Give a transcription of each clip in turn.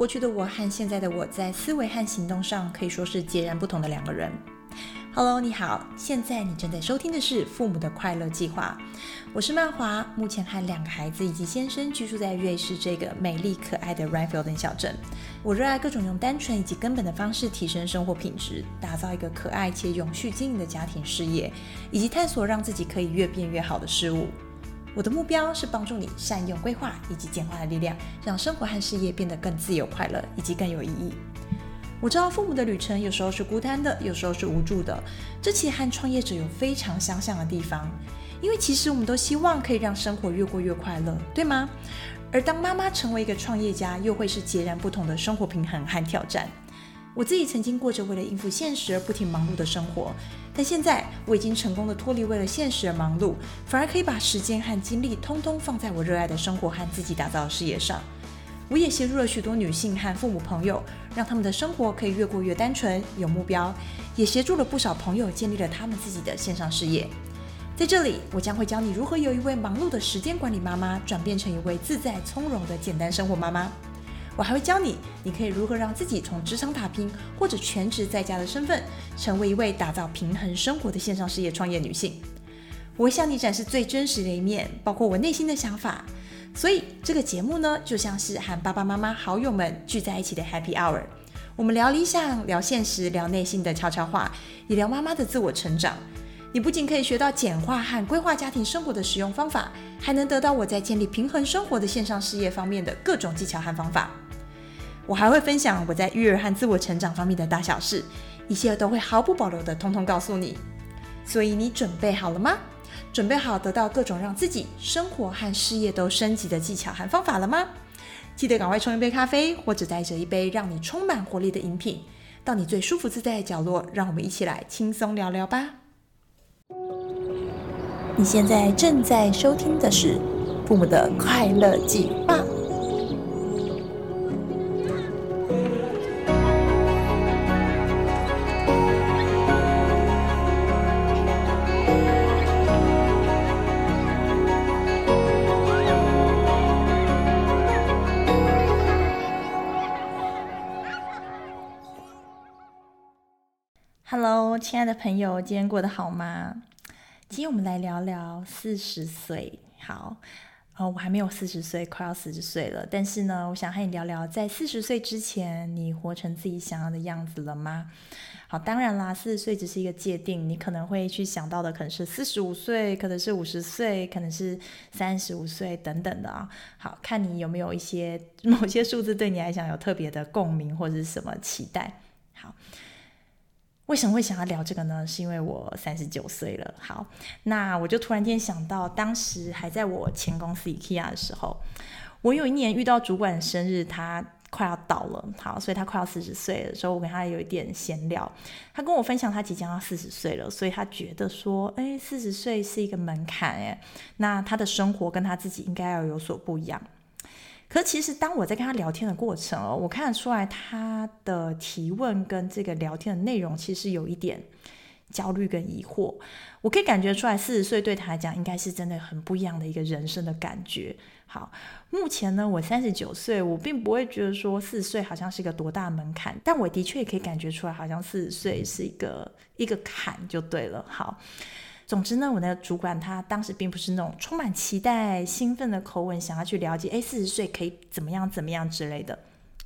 过去的我和现在的我在思维和行动上可以说是截然不同的两个人。Hello，你好，现在你正在收听的是《父母的快乐计划》，我是曼华，目前和两个孩子以及先生居住在瑞士这个美丽可爱的 refelden 小镇。我热爱各种用单纯以及根本的方式提升生活品质，打造一个可爱且永续经营的家庭事业，以及探索让自己可以越变越好的事物。我的目标是帮助你善用规划以及简化的力量，让生活和事业变得更自由、快乐以及更有意义。我知道父母的旅程有时候是孤单的，有时候是无助的，这其实和创业者有非常相像的地方。因为其实我们都希望可以让生活越过越快乐，对吗？而当妈妈成为一个创业家，又会是截然不同的生活平衡和挑战。我自己曾经过着为了应付现实而不停忙碌的生活，但现在我已经成功的脱离为了现实而忙碌，反而可以把时间和精力通通放在我热爱的生活和自己打造的事业上。我也协助了许多女性和父母朋友，让他们的生活可以越过越单纯、有目标；也协助了不少朋友建立了他们自己的线上事业。在这里，我将会教你如何由一位忙碌的时间管理妈妈，转变成一位自在从容的简单生活妈妈。我还会教你，你可以如何让自己从职场打拼或者全职在家的身份，成为一位打造平衡生活的线上事业创业女性。我会向你展示最真实的一面，包括我内心的想法。所以这个节目呢，就像是和爸爸妈妈、好友们聚在一起的 Happy Hour。我们聊理想，聊现实，聊内心的悄悄话，也聊妈妈的自我成长。你不仅可以学到简化和规划家庭生活的实用方法，还能得到我在建立平衡生活的线上事业方面的各种技巧和方法。我还会分享我在育儿和自我成长方面的大小事，一切都会毫不保留的通通告诉你。所以你准备好了吗？准备好得到各种让自己生活和事业都升级的技巧和方法了吗？记得赶快冲一杯咖啡，或者带着一杯让你充满活力的饮品，到你最舒服自在的角落，让我们一起来轻松聊聊吧。你现在正在收听的是《父母的快乐计划》。亲爱的朋友，今天过得好吗？今天我们来聊聊四十岁。好，哦，我还没有四十岁，快要四十岁了。但是呢，我想和你聊聊，在四十岁之前，你活成自己想要的样子了吗？好，当然啦，四十岁只是一个界定，你可能会去想到的可能是四十五岁，可能是五十岁，可能是三十五岁等等的啊。好，看你有没有一些某些数字对你来讲有特别的共鸣或者是什么期待。好。为什么会想要聊这个呢？是因为我三十九岁了。好，那我就突然间想到，当时还在我前公司 IKEA 的时候，我有一年遇到主管生日，他快要到了，好，所以他快要四十岁的时候，我跟他有一点闲聊，他跟我分享他即将要四十岁了，所以他觉得说，哎，四十岁是一个门槛，哎，那他的生活跟他自己应该要有所不一样。可其实，当我在跟他聊天的过程哦，我看得出来他的提问跟这个聊天的内容其实有一点焦虑跟疑惑。我可以感觉出来，四十岁对他来讲应该是真的很不一样的一个人生的感觉。好，目前呢，我三十九岁，我并不会觉得说四十岁好像是一个多大门槛，但我的确也可以感觉出来，好像四十岁是一个一个坎就对了。好。总之呢，我那个主管他当时并不是那种充满期待、兴奋的口吻，想要去了解，哎，四十岁可以怎么样、怎么样之类的。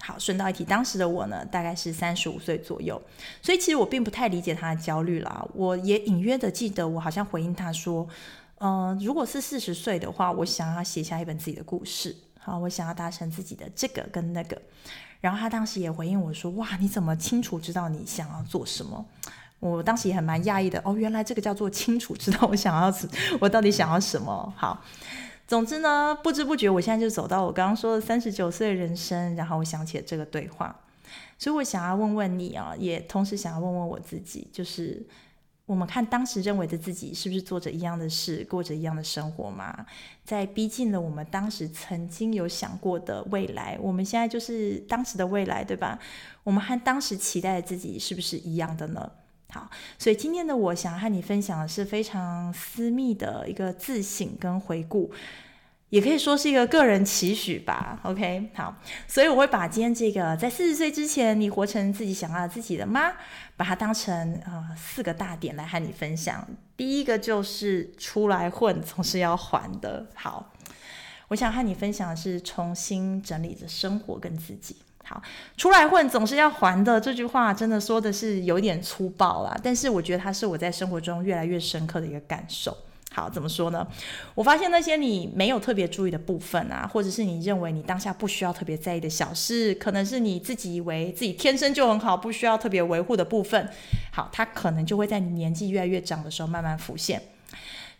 好，顺道一提，当时的我呢，大概是三十五岁左右，所以其实我并不太理解他的焦虑啦。我也隐约的记得，我好像回应他说，嗯、如果是四十岁的话，我想要写下一本自己的故事，好，我想要达成自己的这个跟那个。然后他当时也回应我说，哇，你怎么清楚知道你想要做什么？我当时也很蛮讶异的哦，原来这个叫做清楚知道我想要，我到底想要什么。好，总之呢，不知不觉我现在就走到我刚刚说的三十九岁人生，然后我想起了这个对话，所以我想要问问你啊，也同时想要问问我自己，就是我们看当时认为的自己是不是做着一样的事，过着一样的生活吗？在逼近了我们当时曾经有想过的未来，我们现在就是当时的未来，对吧？我们和当时期待的自己是不是一样的呢？好，所以今天的我想和你分享的是非常私密的一个自省跟回顾。也可以说是一个个人期许吧。OK，好，所以我会把今天这个在四十岁之前你活成自己想要自己的吗，把它当成呃四个大点来和你分享。第一个就是出来混总是要还的。好，我想和你分享的是重新整理着生活跟自己。好，出来混总是要还的这句话，真的说的是有点粗暴啦，但是我觉得它是我在生活中越来越深刻的一个感受。好，怎么说呢？我发现那些你没有特别注意的部分啊，或者是你认为你当下不需要特别在意的小事，可能是你自己以为自己天生就很好，不需要特别维护的部分，好，它可能就会在你年纪越来越长的时候慢慢浮现。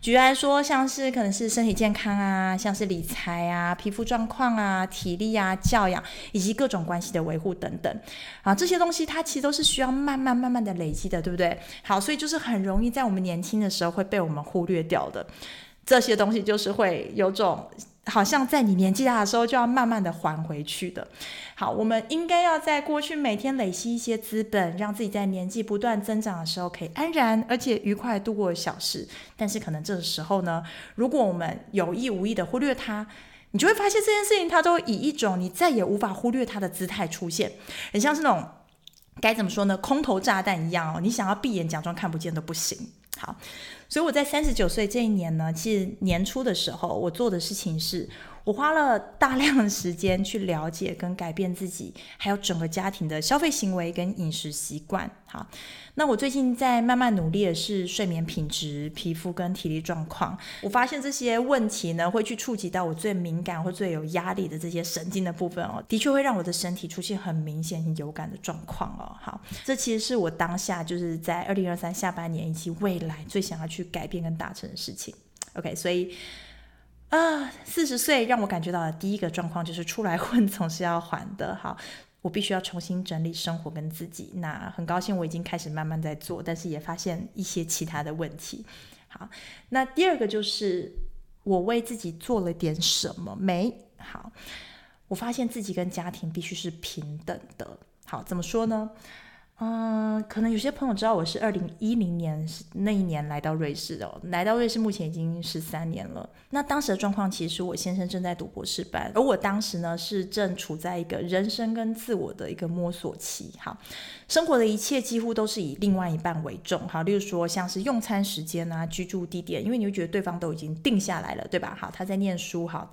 举例来说，像是可能是身体健康啊，像是理财啊、皮肤状况啊、体力啊、教养以及各种关系的维护等等，啊，这些东西它其实都是需要慢慢慢慢的累积的，对不对？好，所以就是很容易在我们年轻的时候会被我们忽略掉的，这些东西就是会有种。好像在你年纪大的时候就要慢慢的还回去的。好，我们应该要在过去每天累积一些资本，让自己在年纪不断增长的时候可以安然而且愉快度过小事。但是可能这个时候呢，如果我们有意无意的忽略它，你就会发现这件事情它都以一种你再也无法忽略它的姿态出现，很像是那种该怎么说呢，空投炸弹一样哦，你想要闭眼假装看不见都不行。好，所以我在三十九岁这一年呢，其实年初的时候，我做的事情是，我花了大量的时间去了解跟改变自己，还有整个家庭的消费行为跟饮食习惯。好，那我最近在慢慢努力的是睡眠品质、皮肤跟体力状况。我发现这些问题呢，会去触及到我最敏感或最有压力的这些神经的部分哦，的确会让我的身体出现很明显、有感的状况哦。好，这其实是我当下就是在二零二三下半年以及未来最想要去改变跟达成的事情。OK，所以。啊，四十岁让我感觉到的第一个状况就是出来混总是要还的。好，我必须要重新整理生活跟自己。那很高兴我已经开始慢慢在做，但是也发现一些其他的问题。好，那第二个就是我为自己做了点什么没？好，我发现自己跟家庭必须是平等的。好，怎么说呢？嗯，可能有些朋友知道我是二零一零年那一年来到瑞士的，来到瑞士目前已经十三年了。那当时的状况其实我先生正在读博士班，而我当时呢是正处在一个人生跟自我的一个摸索期。好，生活的一切几乎都是以另外一半为重。好，例如说像是用餐时间啊、居住地点，因为你会觉得对方都已经定下来了，对吧？好，他在念书，好。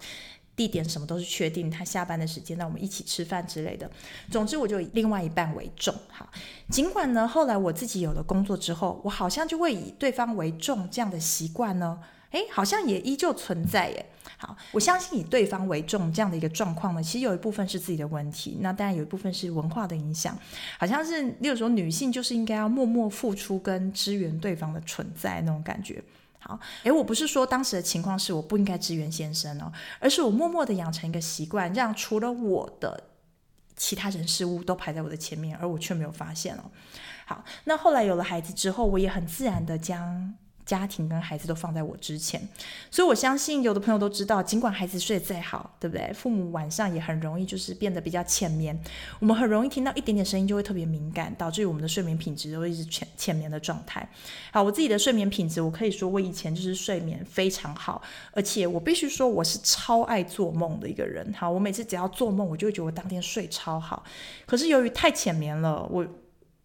地点什么都是确定，他下班的时间，那我们一起吃饭之类的。总之，我就以另外一半为重。好，尽管呢，后来我自己有了工作之后，我好像就会以对方为重这样的习惯呢，诶，好像也依旧存在耶。好，我相信以对方为重这样的一个状况呢，其实有一部分是自己的问题，那当然有一部分是文化的影响。好像是，例如说，女性就是应该要默默付出跟支援对方的存在那种感觉。好，诶，我不是说当时的情况是我不应该支援先生哦，而是我默默的养成一个习惯，让除了我的其他人事物都排在我的前面，而我却没有发现哦。好，那后来有了孩子之后，我也很自然的将。家庭跟孩子都放在我之前，所以我相信有的朋友都知道，尽管孩子睡得再好，对不对？父母晚上也很容易就是变得比较浅眠，我们很容易听到一点点声音就会特别敏感，导致于我们的睡眠品质都一直浅浅眠的状态。好，我自己的睡眠品质，我可以说我以前就是睡眠非常好，而且我必须说我是超爱做梦的一个人。好，我每次只要做梦，我就会觉得我当天睡超好。可是由于太浅眠了，我。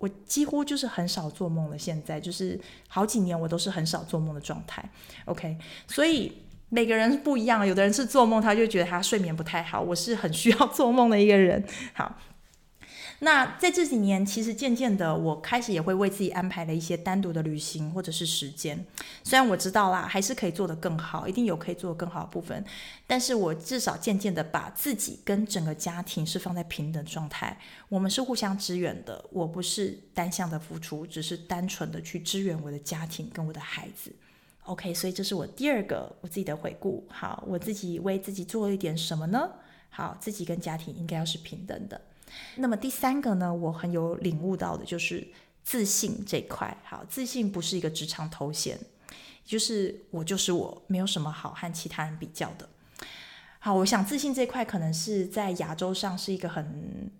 我几乎就是很少做梦了，现在就是好几年我都是很少做梦的状态。OK，所以每个人不一样，有的人是做梦，他就觉得他睡眠不太好。我是很需要做梦的一个人。好。那在这几年，其实渐渐的，我开始也会为自己安排了一些单独的旅行或者是时间。虽然我知道啦，还是可以做得更好，一定有可以做得更好的部分。但是我至少渐渐的把自己跟整个家庭是放在平等状态，我们是互相支援的。我不是单向的付出，只是单纯的去支援我的家庭跟我的孩子。OK，所以这是我第二个我自己的回顾。好，我自己为自己做了一点什么呢？好，自己跟家庭应该要是平等的。那么第三个呢，我很有领悟到的就是自信这块。好，自信不是一个职场头衔，就是我就是我，没有什么好和其他人比较的。好，我想自信这块可能是在亚洲上是一个很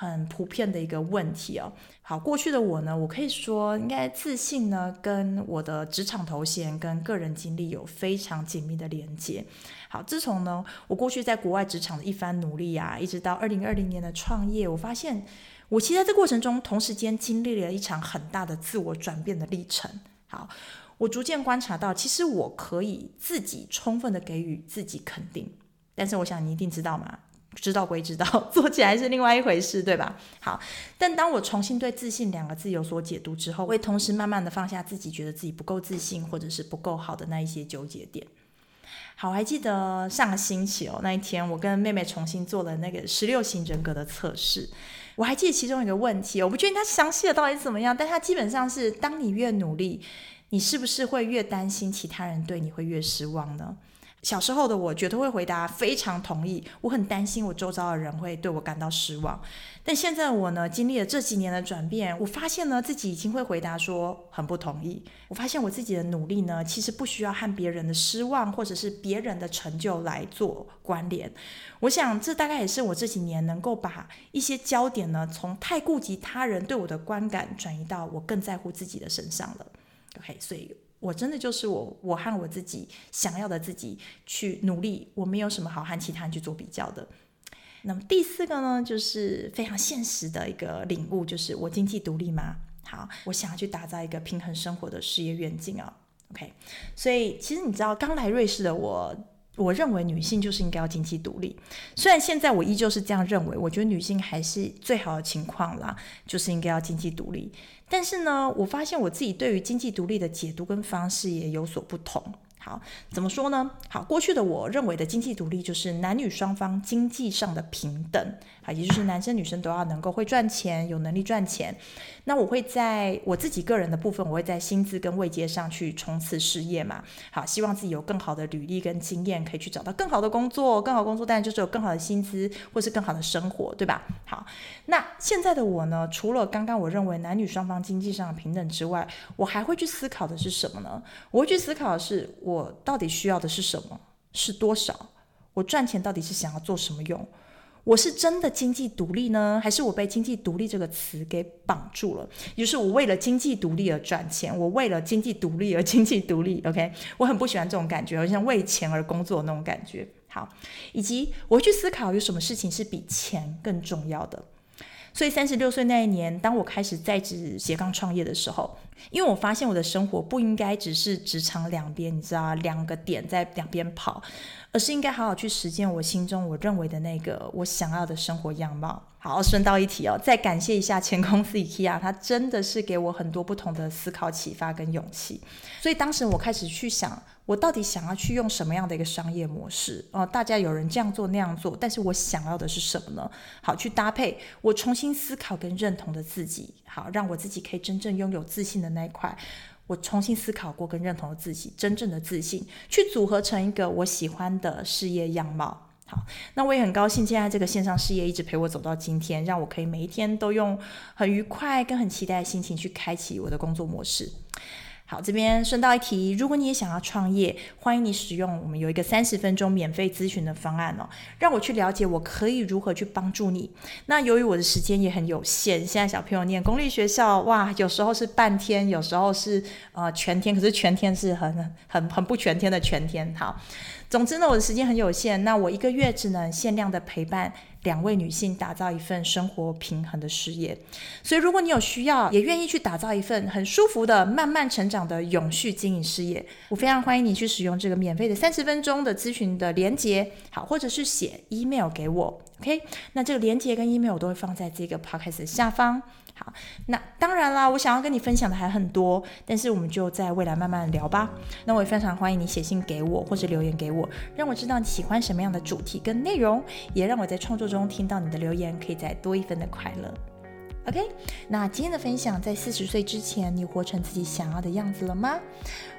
很普遍的一个问题哦。好，过去的我呢，我可以说应该自信呢，跟我的职场头衔跟个人经历有非常紧密的连接。好，自从呢我过去在国外职场的一番努力啊，一直到二零二零年的创业，我发现我其实在这过程中同时间经历了一场很大的自我转变的历程。好，我逐渐观察到，其实我可以自己充分的给予自己肯定，但是我想你一定知道嘛。知道归知道，做起来是另外一回事，对吧？好，但当我重新对“自信”两个字有所解读之后，我也同时慢慢的放下自己觉得自己不够自信，或者是不够好的那一些纠结点。好，我还记得上个星期哦，那一天我跟妹妹重新做了那个十六型人格的测试，我还记得其中一个问题，我不确定它详细的到底怎么样，但它基本上是：当你越努力，你是不是会越担心其他人对你会越失望呢？小时候的我，绝对会回答非常同意。我很担心我周遭的人会对我感到失望。但现在我呢，经历了这几年的转变，我发现呢，自己已经会回答说很不同意。我发现我自己的努力呢，其实不需要和别人的失望或者是别人的成就来做关联。我想这大概也是我这几年能够把一些焦点呢，从太顾及他人对我的观感，转移到我更在乎自己的身上了。OK，所以。我真的就是我，我和我自己想要的自己去努力，我没有什么好和其他人去做比较的。那么第四个呢，就是非常现实的一个领悟，就是我经济独立吗？好，我想要去打造一个平衡生活的事业愿景啊。OK，所以其实你知道，刚来瑞士的我。我认为女性就是应该要经济独立，虽然现在我依旧是这样认为，我觉得女性还是最好的情况啦，就是应该要经济独立。但是呢，我发现我自己对于经济独立的解读跟方式也有所不同。好，怎么说呢？好，过去的我认为的经济独立就是男女双方经济上的平等，啊，也就是男生女生都要能够会赚钱，有能力赚钱。那我会在我自己个人的部分，我会在薪资跟位阶上去冲刺事业嘛。好，希望自己有更好的履历跟经验，可以去找到更好的工作，更好工作当然就是有更好的薪资或是更好的生活，对吧？好，那现在的我呢，除了刚刚我认为男女双方经济上的平等之外，我还会去思考的是什么呢？我会去思考的是我到底需要的是什么，是多少？我赚钱到底是想要做什么用？我是真的经济独立呢，还是我被经济独立这个词给绑住了？也就是我为了经济独立而赚钱，我为了经济独立而经济独立。OK，我很不喜欢这种感觉，好像为钱而工作那种感觉。好，以及我会去思考有什么事情是比钱更重要的。所以三十六岁那一年，当我开始在职斜杠创业的时候，因为我发现我的生活不应该只是职场两边，你知道，两个点在两边跑。而是应该好好去实践我心中我认为的那个我想要的生活样貌。好，顺道一提哦，再感谢一下前公司 IKEA，它真的是给我很多不同的思考启发跟勇气。所以当时我开始去想，我到底想要去用什么样的一个商业模式？哦，大家有人这样做那样做，但是我想要的是什么呢？好，去搭配我重新思考跟认同的自己，好，让我自己可以真正拥有自信的那一块。我重新思考过跟认同的自己真正的自信，去组合成一个我喜欢的事业样貌。好，那我也很高兴，现在这个线上事业一直陪我走到今天，让我可以每一天都用很愉快跟很期待的心情去开启我的工作模式。好，这边顺道一提，如果你也想要创业，欢迎你使用我们有一个三十分钟免费咨询的方案哦，让我去了解我可以如何去帮助你。那由于我的时间也很有限，现在小朋友念公立学校，哇，有时候是半天，有时候是呃全天，可是全天是很很很不全天的全天。好，总之呢，我的时间很有限，那我一个月只能限量的陪伴。两位女性打造一份生活平衡的事业，所以如果你有需要，也愿意去打造一份很舒服的、慢慢成长的永续经营事业，我非常欢迎你去使用这个免费的三十分钟的咨询的连接，好，或者是写 email 给我，OK？那这个连接跟 email 我都会放在这个 podcast 的下方。好，那当然啦，我想要跟你分享的还很多，但是我们就在未来慢慢聊吧。那我也非常欢迎你写信给我或者留言给我，让我知道你喜欢什么样的主题跟内容，也让我在创作中听到你的留言，可以再多一份的快乐。OK，那今天的分享，在四十岁之前，你活成自己想要的样子了吗？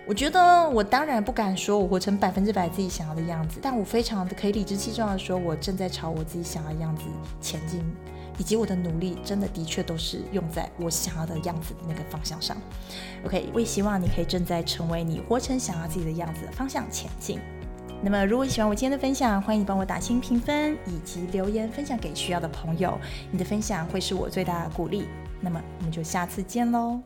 我觉得我当然不敢说我活成百分之百自己想要的样子，但我非常的可以理直气壮的说，我正在朝我自己想要的样子前进。以及我的努力，真的的确都是用在我想要的样子的那个方向上。OK，我也希望你可以正在成为你活成想要自己的样子的方向前进。那么，如果喜欢我今天的分享，欢迎帮我打星评分以及留言分享给需要的朋友。你的分享会是我最大的鼓励。那么，我们就下次见喽。